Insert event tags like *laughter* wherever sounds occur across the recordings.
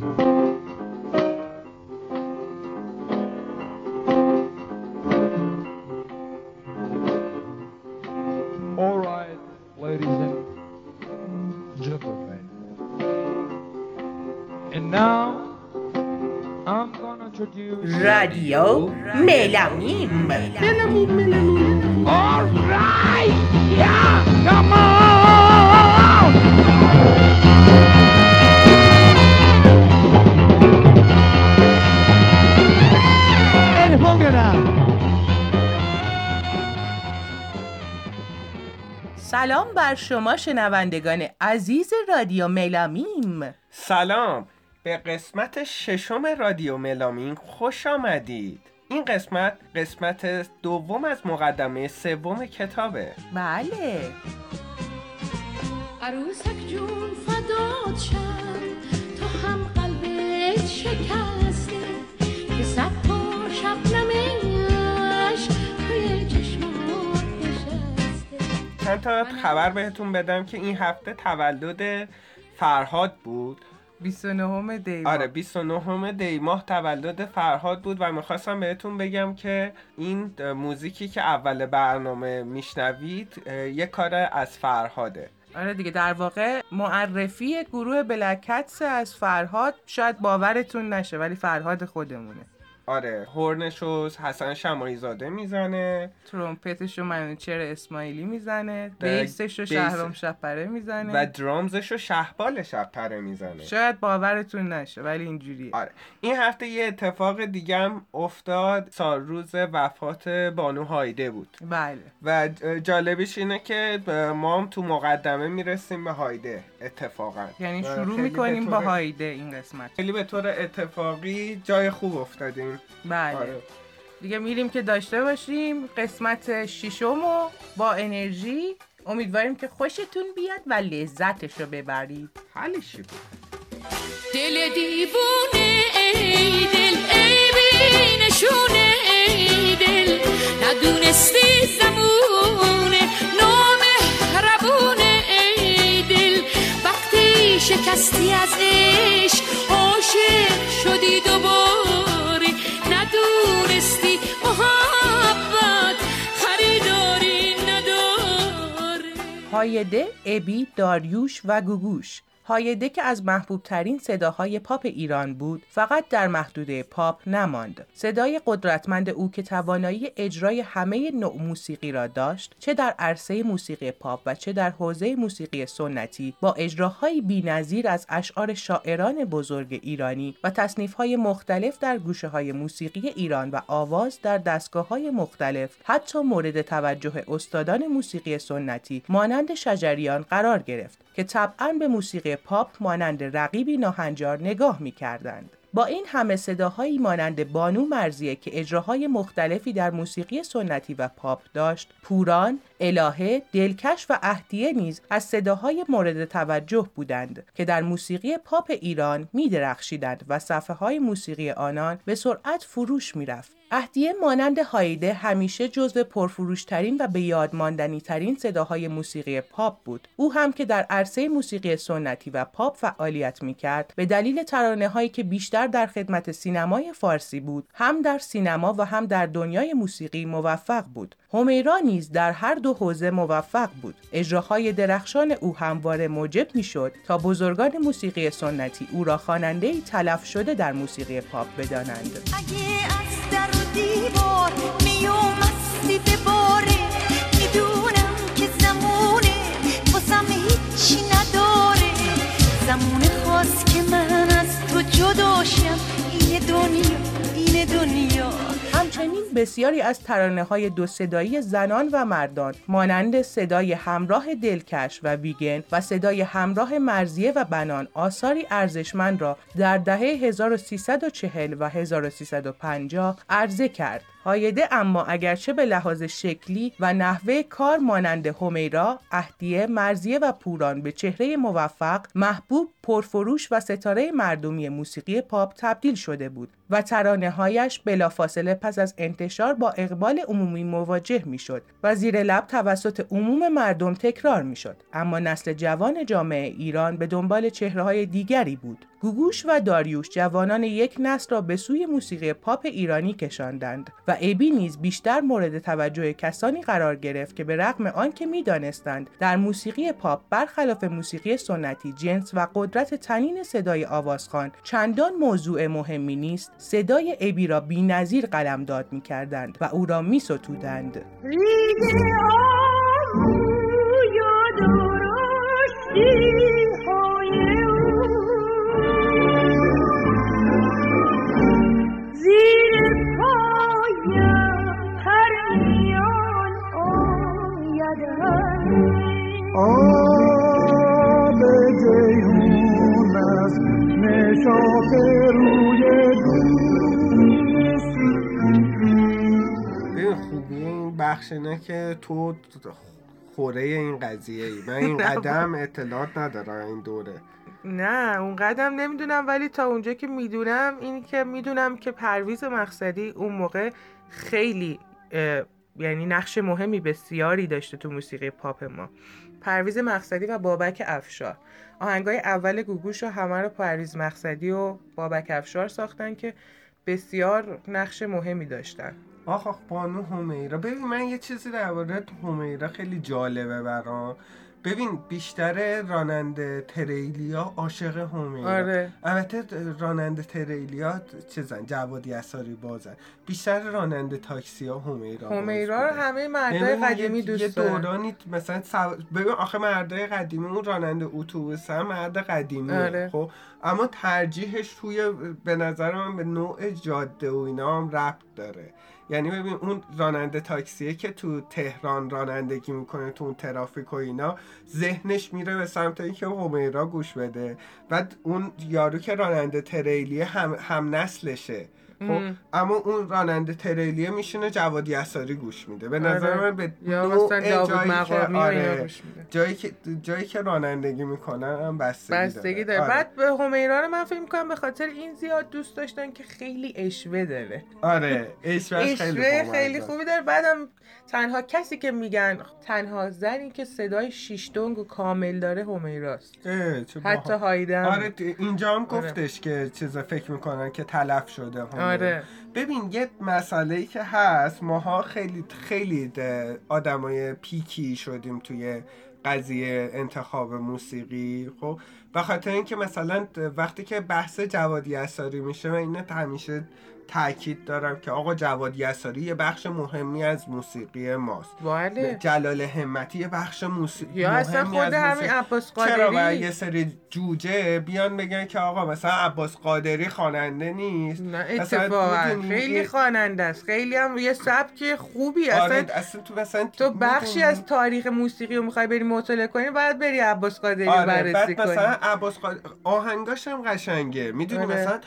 All right, ladies and gentlemen. And now I'm gonna introduce Radio Melamim. Melamim, Melamim. All right, yeah, come on. سلام بر شما شنوندگان عزیز رادیو ملامیم. سلام. به قسمت ششم رادیو ملامین خوش آمدید. این قسمت قسمت دوم از مقدمه سوم کتابه. بله. عروسک جون فداد تو هم قلبت شکسته چند تا خبر بهتون بدم که این هفته تولد فرهاد بود. 29 دی آره 29 دی ماه تولد فرهاد بود و می‌خواستم بهتون بگم که این موزیکی که اول برنامه میشنوید یه کار از فرهاده. آره دیگه در واقع معرفی گروه بلکتس از فرهاد شاید باورتون نشه ولی فرهاد خودمونه. آره. هورنشو حسن شمایی زاده می‌زنه ترومپتشو منوچر اسماعیلی می‌زنه. بیسشو شهرام شپره می‌زنه. و درامزشو شهبال شپره می‌زنه. شاید باورتون نشه ولی اینجوریه. آره. این هفته یه اتفاق دیگه هم افتاد. سال روز وفات بانو هایده بود. بله. و جالبش اینه که ما هم تو مقدمه می‌رسیم به هایده. اتفاقا. یعنی شروع می‌کنیم با هایده این قسمت. خیلی به طور اتفاقی جای خوب افتادیم. بله. آره. دیگه میریم که داشته باشیم قسمت ششم و با انرژی. امیدواریم که خوشتون بیاد و لذتش رو ببرید حالش دل دیوونه ای دل ای بینشونه ای دل. ندونستی زمونه شکستی از عشق. عاشق شدی دوباره. ندونستی محبت. خریداری نداره هایده ابی داریوش و گوگوش. هایده که از محبوب ترین صداهای پاپ ایران بود فقط در محدوده پاپ نماند. صدای قدرتمند او که توانایی اجرای همه نوع موسیقی را داشت چه در عرصه موسیقی پاپ و چه در حوزه موسیقی سنتی با اجراهایی بینظیر از اشعار شاعران بزرگ ایرانی و تصنیفهای مختلف در گوشه های موسیقی ایران و آواز در دستگاه های مختلف حتی مورد توجه استادان موسیقی سنتی مانند شجریان قرار گرفت که طبعا به موسیقی پاپ مانند رقیبی ناهنجار نگاه می کردند. با این همه صداهایی مانند بانو مرزیه که اجراهای مختلفی در موسیقی سنتی و پاپ داشت پوران الهه دلکش و اهدیه نیز از صداهای مورد توجه بودند که در موسیقی پاپ ایران می درخشیدند و صفحه های موسیقی آنان به سرعت فروش می رفت. اهدیه مانند هایده همیشه جزو پرفروشترین و به یاد ترین صداهای موسیقی پاپ بود. او هم که در عرصه موسیقی سنتی و پاپ فعالیت می کرد به دلیل ترانه هایی که بیشتر در خدمت سینمای فارسی بود، هم در سینما و هم در دنیای موسیقی موفق بود. همیرا نیز در هر دو حوزه موفق بود. اجراهای درخشان او همواره موجب می‌شد تا بزرگان موسیقی سنتی او را خواننده تلف شده در موسیقی پاپ بدانند. دیوار میومستی به باره می‌دونم که زمونه بازم هیچی نداره زمونه خواست که من از تو جداشم این دنیا این دنیا همچنین بسیاری از ترانه های دو صدایی زنان و مردان مانند صدای همراه دلکش و ویگن و صدای همراه مرزیه و بنان آثاری ارزشمند را در دهه 1340 و 1350 عرضه کرد. هایده اما اگرچه به لحاظ شکلی و نحوه کار مانند همیرا، اهدیه، مرزیه و پوران به چهره موفق، محبوب، پرفروش و ستاره مردمی موسیقی پاپ تبدیل شده بود و ترانه هایش بلافاصله پس از انتشار با اقبال عمومی مواجه می‌شد و زیر لب توسط عموم مردم تکرار می‌شد. اما نسل جوان جامعه ایران به دنبال چهره های دیگری بود. گوگوش و داریوش جوانان یک نسل را به سوی موسیقی پاپ ایرانی کشاندند و ابی نیز بیشتر مورد توجه کسانی قرار گرفت که به رغم آنکه می‌دانستند در موسیقی پاپ برخلاف موسیقی سنتی جنس و قدرت تنین صدای آوازخان چندان موضوع مهمی نیست. صدای ابی را بینظیر قلمداد می‌کردند و او را میستودند. آب جیهون است نشاط روی خوبی این بخش نه که تو خوره این قضیه ای. من این *laughs* قدم اطلاعات ندارم این دوره. نه اون قدم نمی‌دونم ولی تا اونجا که می‌دونم این که می‌دونم که پرویز مقصدی اون موقع خیلی یعنی نقش مهمی بسیاری داشته تو موسیقی پاپ ما. پرویز مقصدی و بابک افشار. آهنگای اول گوگوش رو همه رو پرویز مقصدی و بابک افشار ساختن که بسیار نقش مهمی داشتن. آخ آخ بانو همیرا ببین من یه چیزی درباره همیرا خیلی جالبه برام. ببین بیشتر راننده تریلیا عاشق همیرا آره. البته راننده تریلیا چیزن جواد یساری بازن. بیشتر راننده تاکسی ها همیرا همیرا رو همه مردای قدیمی دوست یه دورانی مثلا سو... ببین آخه مردای قدیمی اون راننده اتوبوس هم مرد قدیمی آره. خب. اما ترجیحش توی به نظر من به نوع جاده و اینا هم ربط داره. یعنی ببین اون راننده تاکسیه که تو تهران رانندگی می‌کنه تو اون ترافیک و اینا ذهنش میره به سمت اینکه همیرا گوش بده. بعد اون یارو که راننده تریلیه هم, هم نسلشه خب اما اون راننده تریلیه میشینه جواد یساری گوش میده به نظر آره. من به یا نوع جایی که آره. جایی که جایی که رانندگی می‌کنن هم بستگی, بستگی داره آره. بعد به همیرا رو من فکر می‌کنم به خاطر این زیاد دوست داشتن که خیلی اشوه داره آره خیلی اشوه خیلی ازش. خوبی داره بعدم تنها کسی که میگن تنها زنی که صدای شیش دنگ و کامل داره همیراست حتی هم آره اینجا هم آره. گفتش که چیزا فکر می‌کنن که تلف شده. آره. ببین یه مسئله ای که هست ماها خیلی خیلی آدمای پیکی شدیم توی قضیه انتخاب موسیقی خب به خاطر اینکه مثلا وقتی که بحث جواد یساری میشه من اینو همیشه تاکید دارم که آقا جواد یساری یه بخش مهمی از موسیقی ماست. بله. جلال همتی یه بخش موسیقی یا اصلا خود همین عباس چرا قادری؟ یه سری جوجه بیان بگن که آقا مثلا عباس قادری خواننده نیست؟ نه اتفاقا خیلی خواننده است. خیلی هم یه سبک خوبی اصلا آره اصلا تو مثلا تو بخشی؟ از تاریخ موسیقی رو می‌خوای بری مطالعه کنی باید بری عباس قادری آره بررسی بعد کنی. مثلا عباس قادری آهنگاش هم قشنگه. می‌دونی آره. مثلا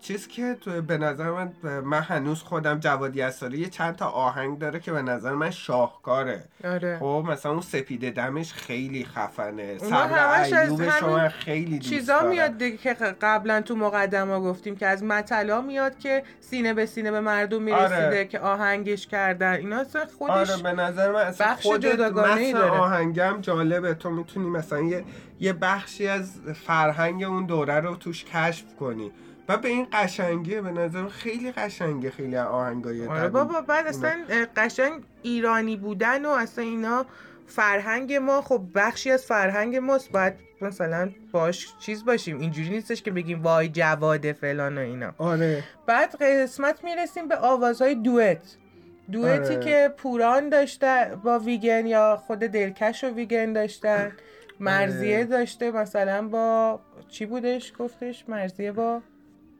چیز که تو به نظر من من هنوز خودم جواد یساری یه چند تا آهنگ داره که به نظر من شاهکاره آره خب مثلا اون سپیده دمش خیلی خفنه صبر ایوب شما خیلی دوست چیزا دارم. میاد دیگه که قبلا تو مقدمه گفتیم که از مطلا میاد که سینه به سینه به مردم می‌رسیده آره. که آهنگش کردن اینا اصلا خودش آره به نظر من اصلا متن داره. آهنگم جالبه تو می‌تونی مثلا یه یه بخشی از فرهنگ اون دوره رو توش کشف کنی. و به این قشنگیه به نظر من خیلی قشنگه خیلی آهنگای آره. بابا بعد اصلا قشنگ ایرانی بودن و اصلا اینا فرهنگ ما خب بخشی از فرهنگ ماست. باید مثلا باش چیز باشیم. اینجوری نیستش که بگیم وای جواده فلان و اینا. آره. بعد قسمت می‌رسیم به آوازهای دوئت. دوئتی آره. که پوران داشته با ویگن یا خود دلکش و ویگن داشتن. مرزیه آره. داشته مثلا با چی بودش گفتش؟ مرزیه با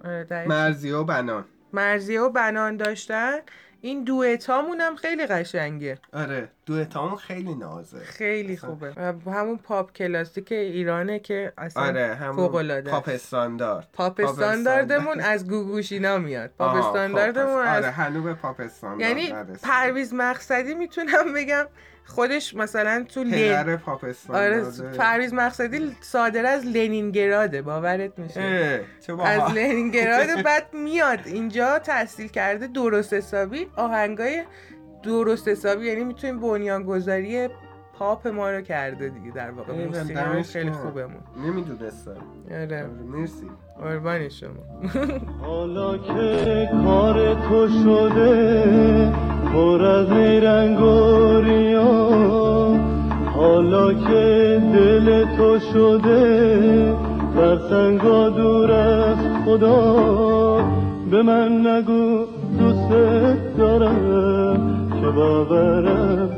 آره، دقیق. مرزی و بنان. مرزیه و بنان داشتن. این دوئتامون هم خیلی قشنگه. آره. دوئتامون خیلی نازه. خیلی خوبه. همون پاپ کلاسیک ایرانه که اصلا آره همون پاپ استاندارد. پاپ استانداردمون از گوگوشینا میاد. پاپ استانداردمون از آره هنوب پاپ استاندارد یعنی پرویز مقصدی می‌تونم بگم خودش مثلا تو لن... آره پرویز مقصدی صادر از لنینگراده. باورت میشه. از لنینگراد *laughs* بعد میاد اینجا تحصیل کرده درست حسابی آهنگای درست حسابی یعنی می‌تونیم بنیانگذاری پاپ ما رو کرده دیگه در واقع. موسیقی خیلی خوبمون. نمی‌دونستم. آره. مرسی. قربان شما. حالا که کار تو شده پر از نیرنگ و حالا که دل تو شده سنگا دور از خدا به من نگو دوست دارم. باورم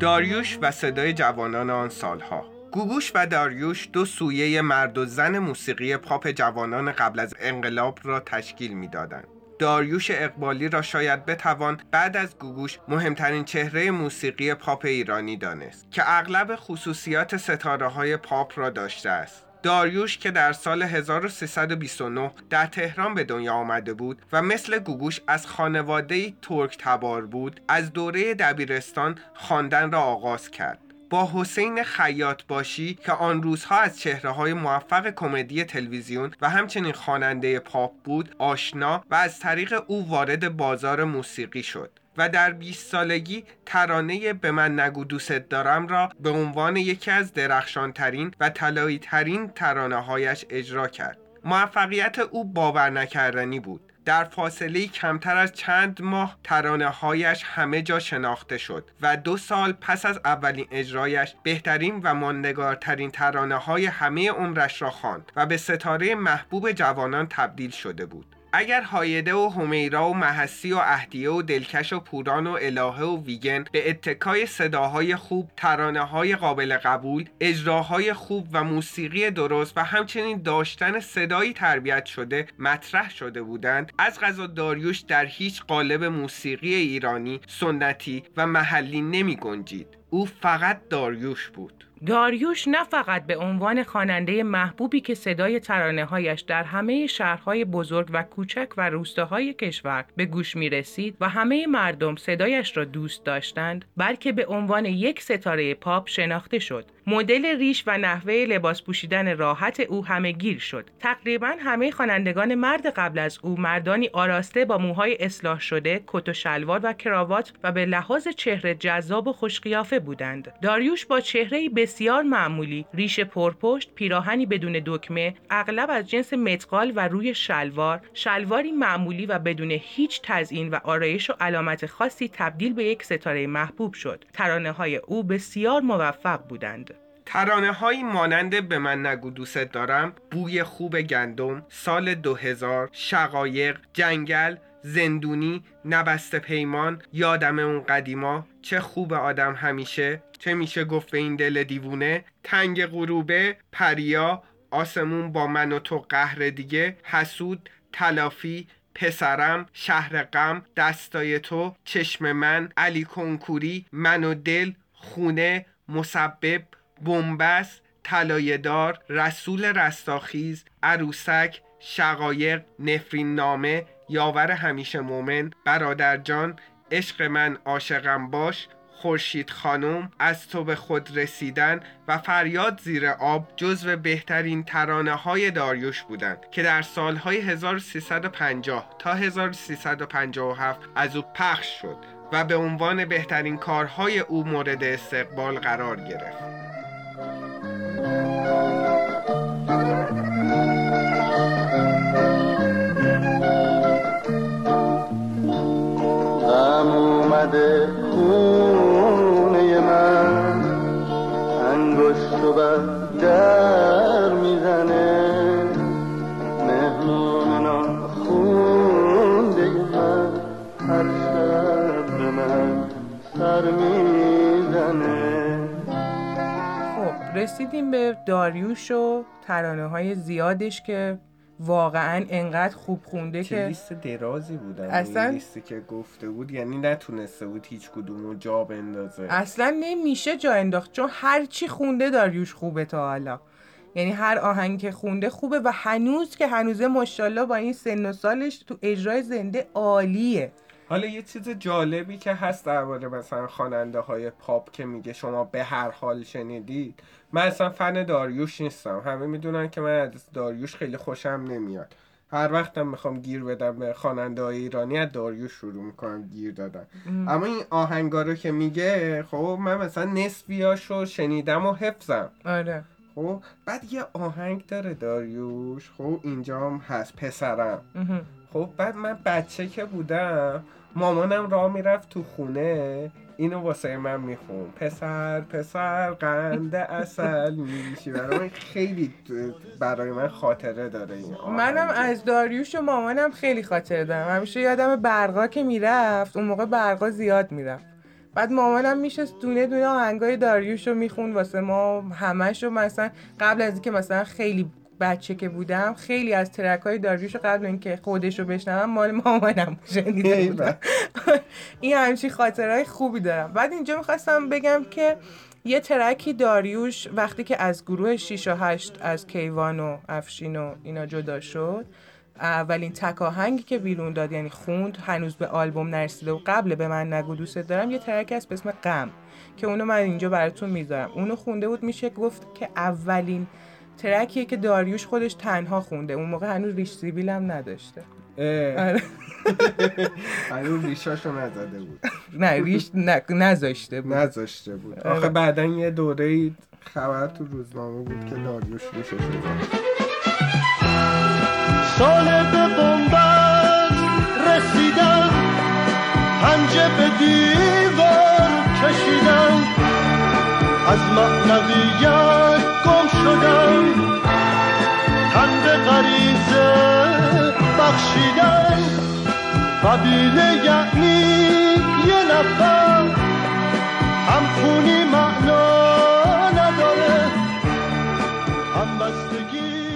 داریوش و صدای جوانان آن سالها گوگوش و داریوش دو سویه مرد و زن موسیقی پاپ جوانان قبل از انقلاب را تشکیل می‌دادند. داریوش اقبالی را شاید بتوان بعد از گوگوش مهمترین چهره موسیقی پاپ ایرانی دانست که اغلب خصوصیات ستاره های پاپ را داشته است. داریوش که در سال 1329 در تهران به دنیا آمده بود و مثل گوگوش از خانواده ترک تبار بود از دوره دبیرستان خواندن را آغاز کرد. با حسین خیاط باشی که آن روزها از چهره های موفق کمدی تلویزیون و همچنین خواننده پاپ بود آشنا و از طریق او وارد بازار موسیقی شد. و در 20 سالگی ترانه به من نگو دوست دارم را به عنوان یکی از درخشانترین و طلایی ترین ترانه هایش اجرا کرد. موفقیت او باور نکردنی بود. در فاصله کمتر از چند ماه ترانه هایش همه جا شناخته شد و دو سال پس از اولین اجرایش بهترین و ماندگارترین ترانه های همه عمرش را خواند و به ستاره محبوب جوانان تبدیل شده بود. اگر هایده و همیرا و محسی و اهدیه و دلکش و پوران و الهه و ویگن به اتکای صداهای خوب ترانه های قابل قبول اجراهای خوب و موسیقی درست و همچنین داشتن صدایی تربیت شده مطرح شده بودند از غذا داریوش در هیچ قالب موسیقی ایرانی سنتی و محلی نمی گنجید. او فقط داریوش بود. داریوش نه فقط به عنوان خواننده محبوبی که صدای ترانه هایش در همه شهرهای بزرگ و کوچک و روستاهای کشور به گوش می رسید و همه مردم صدایش را دوست داشتند بلکه به عنوان یک ستاره پاپ شناخته شد. مدل ریش و نحوه لباس پوشیدن راحت او همه گیر شد. تقریبا همه خوانندگان مرد قبل از او مردانی آراسته با موهای اصلاح شده، کت و شلوار و کراوات و به لحاظ چهره جذاب و خوشقیافه بودند. داریوش با چهره بسیار معمولی، ریش پرپشت، پیراهنی بدون دکمه، اغلب از جنس متقال و روی شلوار، شلواری معمولی و بدون هیچ تزیین و آرایش و علامت خاصی تبدیل به یک ستاره محبوب شد. ترانه های او بسیار موفق بودند. ترانه هایی مانند به من نگو دوست دارم بوی خوب گندم سال 2000 شقایق جنگل زندونی نبست پیمان یادم اون قدیما. چه خوب آدم همیشه. چه میشه گفت به این دل دیوونه؟ تنگ غروبه پریا آسمون با من و تو قهر دیگه. حسود تلافی پسرم شهر غم دستای تو چشم من علی کنکوری من و دل خونه مسبب. بنبست طلایهدار رسول رستاخیز عروسک شقایق نفرین نامه یاور همیشه مومن برادرجان عشق من عاشقم باش خورشید خانم از تو به خود رسیدن و فریاد زیر آب جزو بهترین ترانه های داریوش بودند که در سالهای 1350 تا 1357 از او پخش شد و به عنوان بهترین کارهای او مورد استقبال قرار گرفت. اومده خونه من. انگشت و در می‌زنه. مهمون نان خونده من. هر شب به من سر می‌زنه. خب رسیدیم به داریوش و ترانه های زیادش که واقعا انقدر خوب خونده که لیست درازی بود اما اصلا- لیستی که گفته بود یعنی نتونسته بود هیچ کدوم رو جا بندازه. اصلا نمیشه جا انداخت چون هر چی خونده داریوش خوبه تا حالا. یعنی هر آهنگ که خونده خوبه و هنوز که هنوزه ماشاءالله با این سن و سالش تو اجرای زنده عالیه. حالا یه چیز جالبی که هست درباره مثلا خواننده های پاپ که میگه شما به هر حال شنیدید من اصلا فن داریوش نیستم. همه می‌دونن که من از داریوش خیلی خوشم نمیاد. هر وقتم می‌خوام گیر بدم به خواننده های ایرانی از داریوش شروع می‌کنم گیر دادن. اما این آهنگا رو که میگه خب من مثلا نصفیاشو شنیدم و حفظم. آره. خب بعد یه آهنگ داره داریوش. خب اینجام هست پسرم. خب بعد من بچه که بودم مامانم راه می‌رفت تو خونه. اینو واسه من میخون. پسر پسر قند اصل میریشی. برای من خیلی برای من خاطره داره این. منم از داریوش و مامانم خیلی خاطره دارم. همیشه یادم برقا که می‌رفت اون موقع برقا زیاد می‌رفت. بعد مامانم میشست دونه دونه آهنگای داریوش رو می‌خوند. واسه ما همش رو مثلا قبل از اینکه مثلا خیلی بچه که بودم خیلی از ترک های داریوش قبل اینکه خودش رو بشنوم مال مامانم شنیده بودم. *laughs* این همچین خاطرهای خوبی دارم. بعد اینجا می‌خواستم بگم که یه ترکی داریوش وقتی که از گروه 6 و 8 از کیوان و افشین و اینا جدا شد اولین تک آهنگی که بیرون داد یعنی خوند هنوز به آلبوم نرسیده و قبل به من نگو دوست دارم یه ترک هست به اسم غم که اونو من اینجا براتون می‌ذارم. اونو خونده بود میشه گفت که اولین ترکیه که داریوش خودش تنها خونده. اون موقع هنوز ریش سیبیل هم نداشته. آره. *laughs* هنوز ریشاشو نزده بود. نه ریش نذاشته بود. نذاشته بود. آره. آخه بعدا یه دوره خبر تو روزنامه بود که داریوش ریشش زد. سال به بنبست رسیدم پنجه به دیوار کشیدم. از معنویت شدم. تن به غریزه بخشیدم. قبیله یعنی یه نفر. هم خونی معنا نداره. هم بستگی.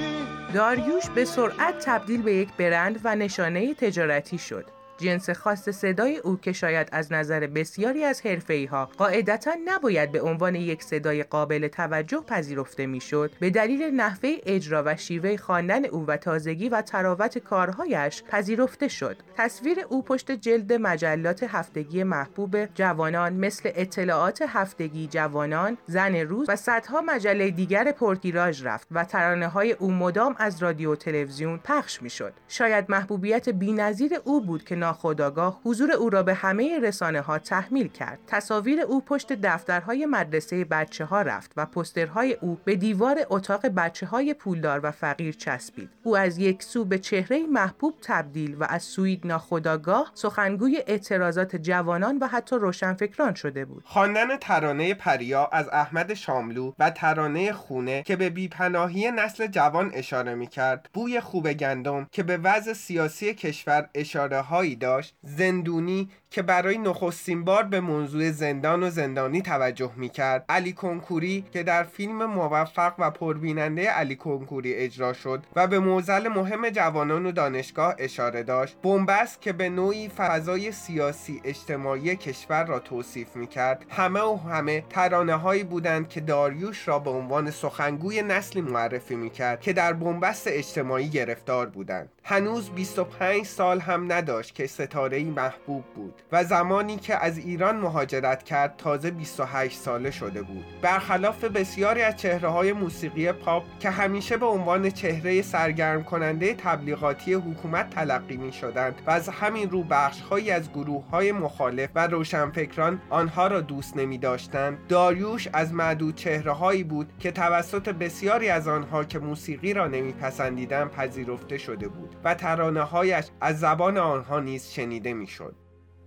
داریوش به سرعت تبدیل به یک برند و نشانه تجارتی شد. جنس خاص صدای او که شاید از نظر بسیاری از حرفه‌ای ها قاعدتا نباید به عنوان یک صدای قابل توجه پذیرفته می‌شد به دلیل نحوه اجرا و شیوه خواندن او و تازگی و تراوت کارهایش پذیرفته شد. تصویر او پشت جلد مجلات هفتگی محبوب جوانان مثل اطلاعات هفتگی جوانان زن روز و صدها مجله دیگر پرتیراژ رفت و ترانه های او مدام از رادیو تلویزیون پخش می‌شد. شاید محبوبیت بی‌نظیر او بود که ناخودآگاه حضور او را به همه رسانه ها تحمیل کرد. تصاویر او پشت دفترهای مدرسه بچه ها رفت و پسترهای او به دیوار اتاق بچه های پولدار و فقیر چسبید. او از یک سو به چهره محبوب تبدیل و از سوی ناخودآگاه سخنگوی اعتراضات جوانان و حتی روشنفکران شده بود. خواندن ترانه پریا از احمد شاملو و ترانه خونه که به بیپناهی نسل جوان اشاره می کرد بوی خوب گندم که به وضع سیاسی کشور اشاره هایی داشت زندونی که برای نخستین بار به موضوع زندان و زندانی توجه می کرد علی کنکوری که در فیلم موفق و پربیننده علی کنکوری اجرا شد و به موزل مهم جوانان و دانشگاه اشاره داشت. بنبست که به نوعی فضای سیاسی اجتماعی کشور را توصیف می کرد همه و همه ترانه هایی بودند که داریوش را به عنوان سخنگوی نسلی معرفی می کرد که در بنبست اجتماعی گرفتار بودند. هنوز 25 سال هم نداشت که ستاره محبوب بود و زمانی که از ایران مهاجرت کرد تازه 28 ساله شده بود. برخلاف بسیاری از چهره های موسیقی پاپ که همیشه به عنوان چهره سرگرم کننده تبلیغاتی حکومت تلقی می شدند و از همین رو بخش هایی از گروه های مخالف و روشنفکران آنها را دوست نمی داشتند داریوش از معدود چهره هایی بود که توسط بسیاری از آنها که موسیقی را نمیپسندیدند پذیرفته شده بود. و ترانه هایش از زبان آنها نیز شنیده می شد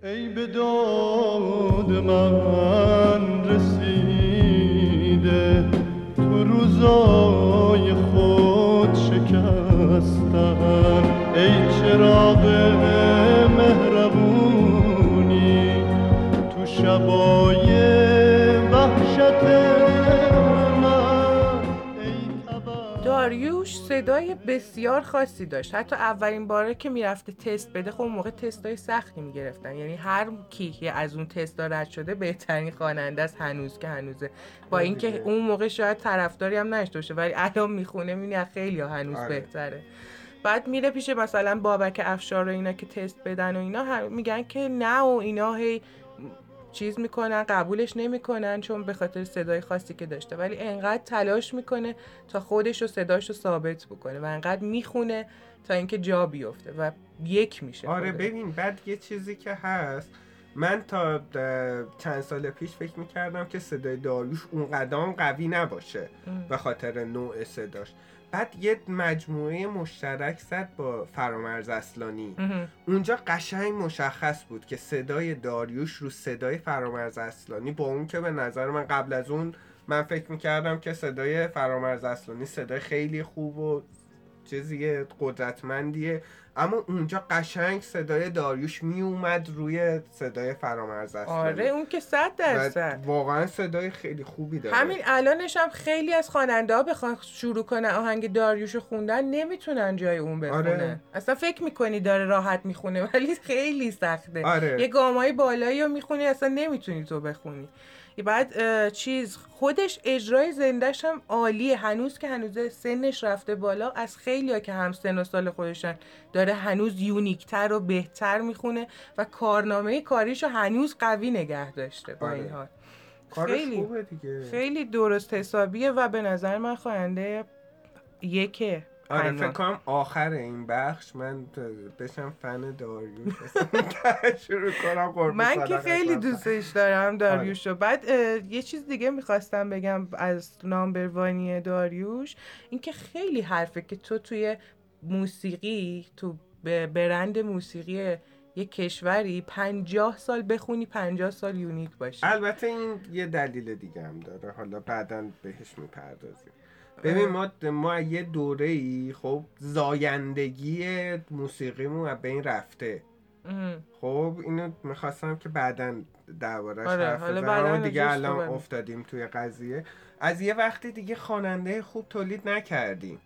ای به داد من رسیده تو روزای خود شکستن. ای چراغ مهربونی تو شبای وحشت من. داریوش؟ صدای بسیار خاصی داشت. حتی اولین باره که می‌رفته تست بده خب اون موقع تستای سختی می‌گرفتن. یعنی هر کی از اون تست رد شده بهترین خواننده است هنوز که هنوزه. با اینکه اون موقع شاید طرفداری هم نشته باشه ولی الان می‌خونه می‌بینی خیلی هنوز آره. بهتره. بعد میره پیش مثلا بابک افشار و اینا که تست بدن و اینا میگن که نه و اینا هی چیز می‌کنن قبولش نمی‌کنن چون به خاطر صدای خاصی که داشته. ولی انقدر تلاش می‌کنه تا خودش و صداش رو ثابت بکنه و انقدر می‌خونه تا اینکه جا بیفته و یک میشه آره ببین بعد یه چیزی که هست. من تا چند سال پیش فکر می‌کردم که صدای داریوش اون قدم قوی نباشه به خاطر نوع صداش. بعد یه مجموعه مشترک زد با فرامرز اصلانی. اونجا قشنگ مشخص بود که صدای داریوش رو صدای فرامرز اصلانی با اون که به نظر من قبل از اون من فکر می‌کردم که صدای فرامرز اصلانی صدای خیلی خوب و چیزی قدرتمندیه. اما اونجا قشنگ صدای داریوش می اومد روی صدای فرامرز است آره اون که صد درصد. واقعا صدای خیلی خوبی داره. همین الانش هم خیلی از خواننده ها بخوان شروع کنن آهنگ داریوش خوندن نمی‌تونن جای اون بخونه آره. اصلا فکر می‌کنی داره راحت می‌خونه ولی خیلی سخته. آره. یه گامای بالایی رو می‌خونی اصلا نمی‌تونی تو بخونی. بعد چیز خودش اجرای زندهش هم عالیه. هنوز که هنوز سنش رفته بالا از خیلی ها که هم سن و سال خودشن داره هنوز یونیکتر و بهتر می‌خونه و کارنامه کاریش رو هنوز قوی نگه داشته با این آره. حال خیلی خیلی درست حسابیه و به نظر من خواننده یکه. آره فکر کنم آخر این بخش من بشم فن داریوش. *laughs* شروع کنم من که خیلی دوستش دارم داریوش رو. آره. بعد یه چیز دیگه می‌خواستم بگم از نامبروانی داریوش. اینکه خیلی حرفه که تو توی موسیقی تو برند موسیقی یه کشوری پنجاه سال بخونی پنجاه سال یونیک باشی. البته این یه دلیل دیگه هم داره. حالا بعدا بهش می‌پردازیم. ببین ما ما یه دوره ای خب زایندگی موسیقیمون از بین رفته. خب اینو می‌خواستم که بعدا دربارش آره، حرف بزنم. دیگه الان افتادیم توی قضیه. از یه وقتی دیگه خواننده خوب تولید نکردیم.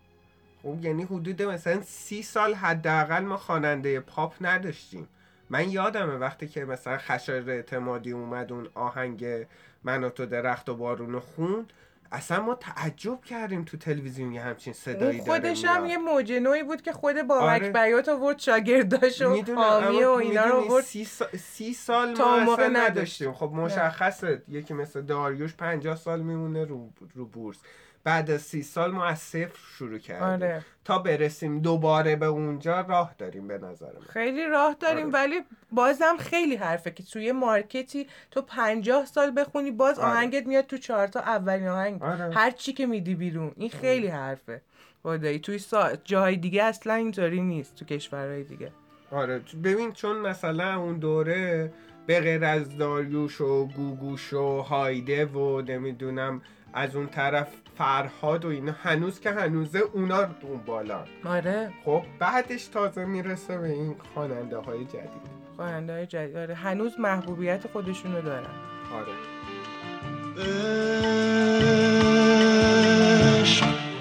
خب یعنی حدود مثلا سی سال حداقل ما خواننده پاپ نداشتیم. من یادمه وقتی که مثلا خشایار اعتمادی اومد اون آهنگ من و تو درخت و بارون خوند اصلا ما تعجب کردیم تو تلویزیون یه همچین صدایی داره خودش هم یه موجه نوعی بود که خود با آره. بیات آورد شاگرداش و حامی و اینا رو آورد. سی, سال, سی سال ما اصلا نداشتیم. خب مشخصه یکی مثل داریوش پنجاه سال میمونه رو, رو بورس. بعد از سی سال ما از صفر شروع کردیم آره. تا برسیم دوباره به اونجا راه داریم به نظر من خیلی راه داریم آره. ولی بازم خیلی حرفه که توی مارکتی تو پنجاه سال بخونی باز آره. آهنگت میاد تو چهار تا اولین آهنگ آره. هر چی که میدی بیرون این خیلی حرفه خدایی توی سا... جاهای دیگه اصلا اینطوری نیست تو کشورهای دیگه آره ببین چون مثلا اون دوره به غیر از داریوش و گوگوش و هایده و نمی‌دونم از اون طرف فرهاد و اینا هنوز که هنوزه اونا اون بالا آره. خب بعدش تازه می‌رسه به این خواننده های جدید. خواننده های جدید. آره هنوز محبوبیت خودشونو دارن. آره.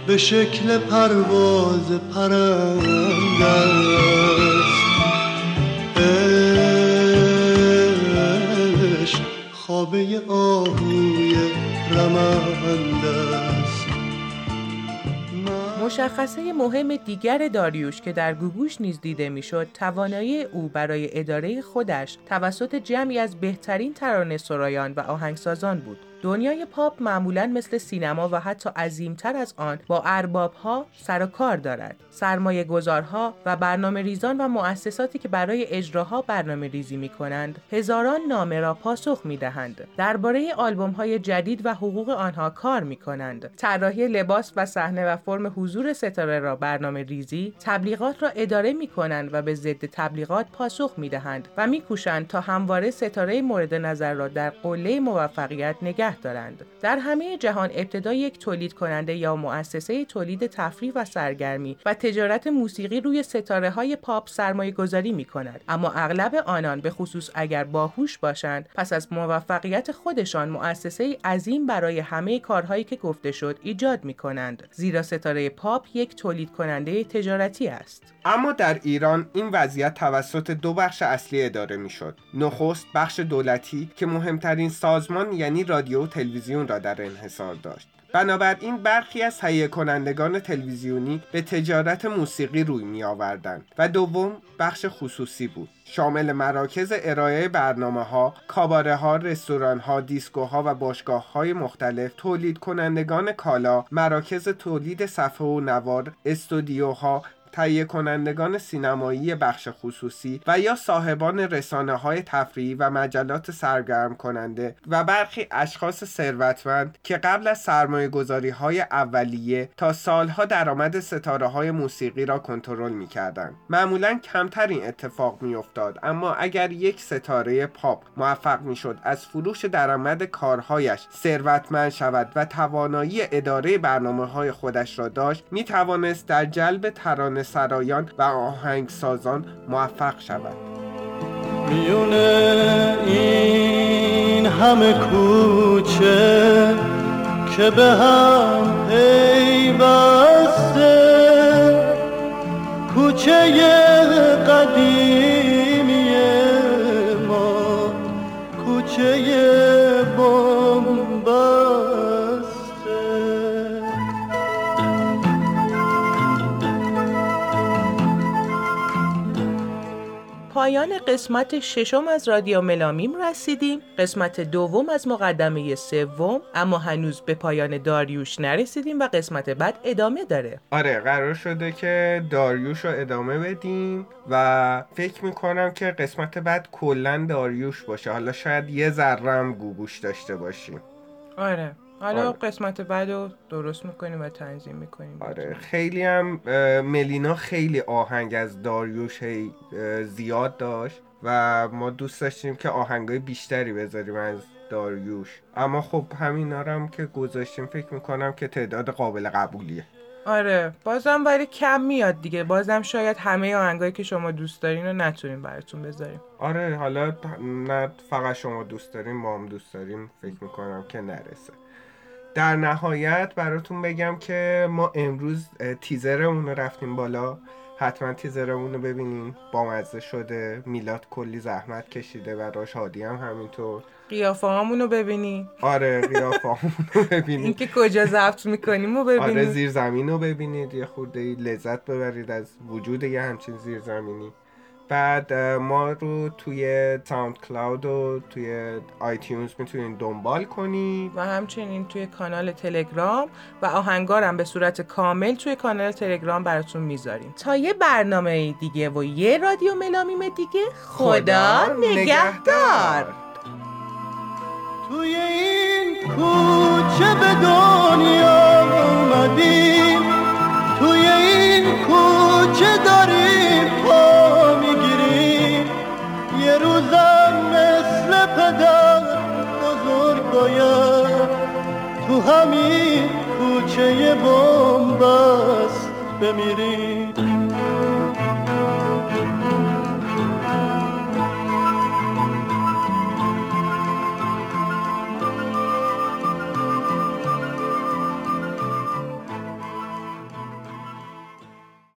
به شکل پرواز پرنده است خوابه آهوی مشخصه مهم دیگر داریوش که در گوگوش نیز دیده می‌شد توانایی او برای اداره خودش توسط جمعی از بهترین ترانه سرایان و آهنگسازان بود. دنیای پاپ معمولا مثل سینما و حتی عظیمتر از آن با اربابها سر و کار دارد. سرمایه گذارها و برنامه ریزان و مؤسساتی که برای اجراها برنامه ریزی می کنند هزاران نامه را پاسخ می دهند درباره آلبوم های جدید و حقوق آنها کار می کنند طراحی لباس و صحنه و فرم حضور ستاره را برنامه ریزی تبلیغات را اداره می کنند و به ضد تبلیغات پاسخ می دهند و می کوشند تا همواره ستاره مورد نظر را در قله موفقیت نگه نگه دارند. در همه جهان ابتدا یک تولید کننده یا مؤسسه تولید تفریح و سرگرمی و تجارت موسیقی روی ستاره های پاپ سرمایه گذاری می کند. اما اغلب آنان به خصوص اگر باهوش باشند پس از موفقیت خودشان مؤسسه عظیم برای همه کارهایی که گفته شد ایجاد می کنند. زیرا ستاره پاپ یک تولید کننده تجارتی است. اما در ایران این وضعیت توسط دو بخش اصلی اداره می شد. نخست بخش دولتی که مهمترین سازمان یعنی رادیو و تلویزیون را در انحصار داشت. بنابراین برخی از تهیه کنندگان تلویزیونی به تجارت موسیقی روی می آوردند و دوم بخش خصوصی بود شامل مراکز ارائه برنامه ها، کاباره ها، رستوران ها، دیسکوها و باشگاه های مختلف، تولید کنندگان کالا، مراکز تولید صفحه و نوار، استودیوها تهیه کنندگان سینمایی بخش خصوصی و یا صاحبان رسانه های تفریحی و مجلات سرگرم کننده و برخی اشخاص ثروتمند که قبل از سرمایه گذاری های اولیه تا سالها درآمد ستاره های موسیقی را کنترل می کردن. معمولا کمتر این اتفاق می افتاد اما اگر یک ستاره پاپ موفق می شد از فروش درآمد کارهایش ثروتمند شود و توانایی اداره برنامه های خودش را داشت می توانست در جلب ترانه سرایان و آهنگسازان موفق شود. میون این همه کوچه که به هم پیوسته. کوچه قدیمی ما کوچه پایان قسمت ششم از رادیو ملامیم رسیدیم. قسمت دوم از مقدمه سوم اما هنوز به پایان داریوش نرسیدیم و قسمت بعد ادامه داره. آره قرار شده که داریوش رو ادامه بدیم و فکر می‌کنم که قسمت بعد کلا داریوش باشه. حالا شاید یه ذره هم گوگوش داشته باشیم. آره. حالا آره. قسمت بعد رو درست می‌کنیم و تنظیم می‌کنیم آره. خیلی هم ملینا خیلی آهنگ از داریوش هی، زیاد داشت و ما دوست داشتیم که آهنگای بیشتری بذاریم از داریوش. اما خب همینا هم که گذاشتیم فکر می‌کنم که تعداد قابل قبولیه. آره. بازم ولی کم میاد دیگه. بازم شاید همه آهنگایی که شما دوست دارین رو نتونیم براتون بذاریم. آره حالا نه فقط شما دوست داریم ما هم دوست داریم. فکر می‌کنم که نرسه. در نهایت براتون بگم که ما امروز تیزرمون رو رفتیم بالا. حتما تیزرمون رو ببینین بامزه شده میلاد کلی زحمت کشیده و راش هادی هم همینطور. قیافه رو ببینی آره قیافه‌مون رو *laughs* ببینید اینکه کجا ضبط می‌کنیم رو آره ببینی زیر زمین رو ببینید. یه خورده لذت ببرید از وجود یه همچین زیر زمینی بعد ما رو توی ساوند کلاود و توی آیتیونز می‌تونین دنبال کنید. و همچنین توی کانال تلگرام و آهنگارم به صورت کامل توی کانال تلگرام براتون می‌ذاریم. تا یه برنامه دیگه و یه رادیو ملامیم دیگه خدا نگهدار. توی این کوچه به دنیا اومدیم. توی این کوچه داریم روزم مثل پدر بزرگ باید. تو همین کوچه بومبست بمیریم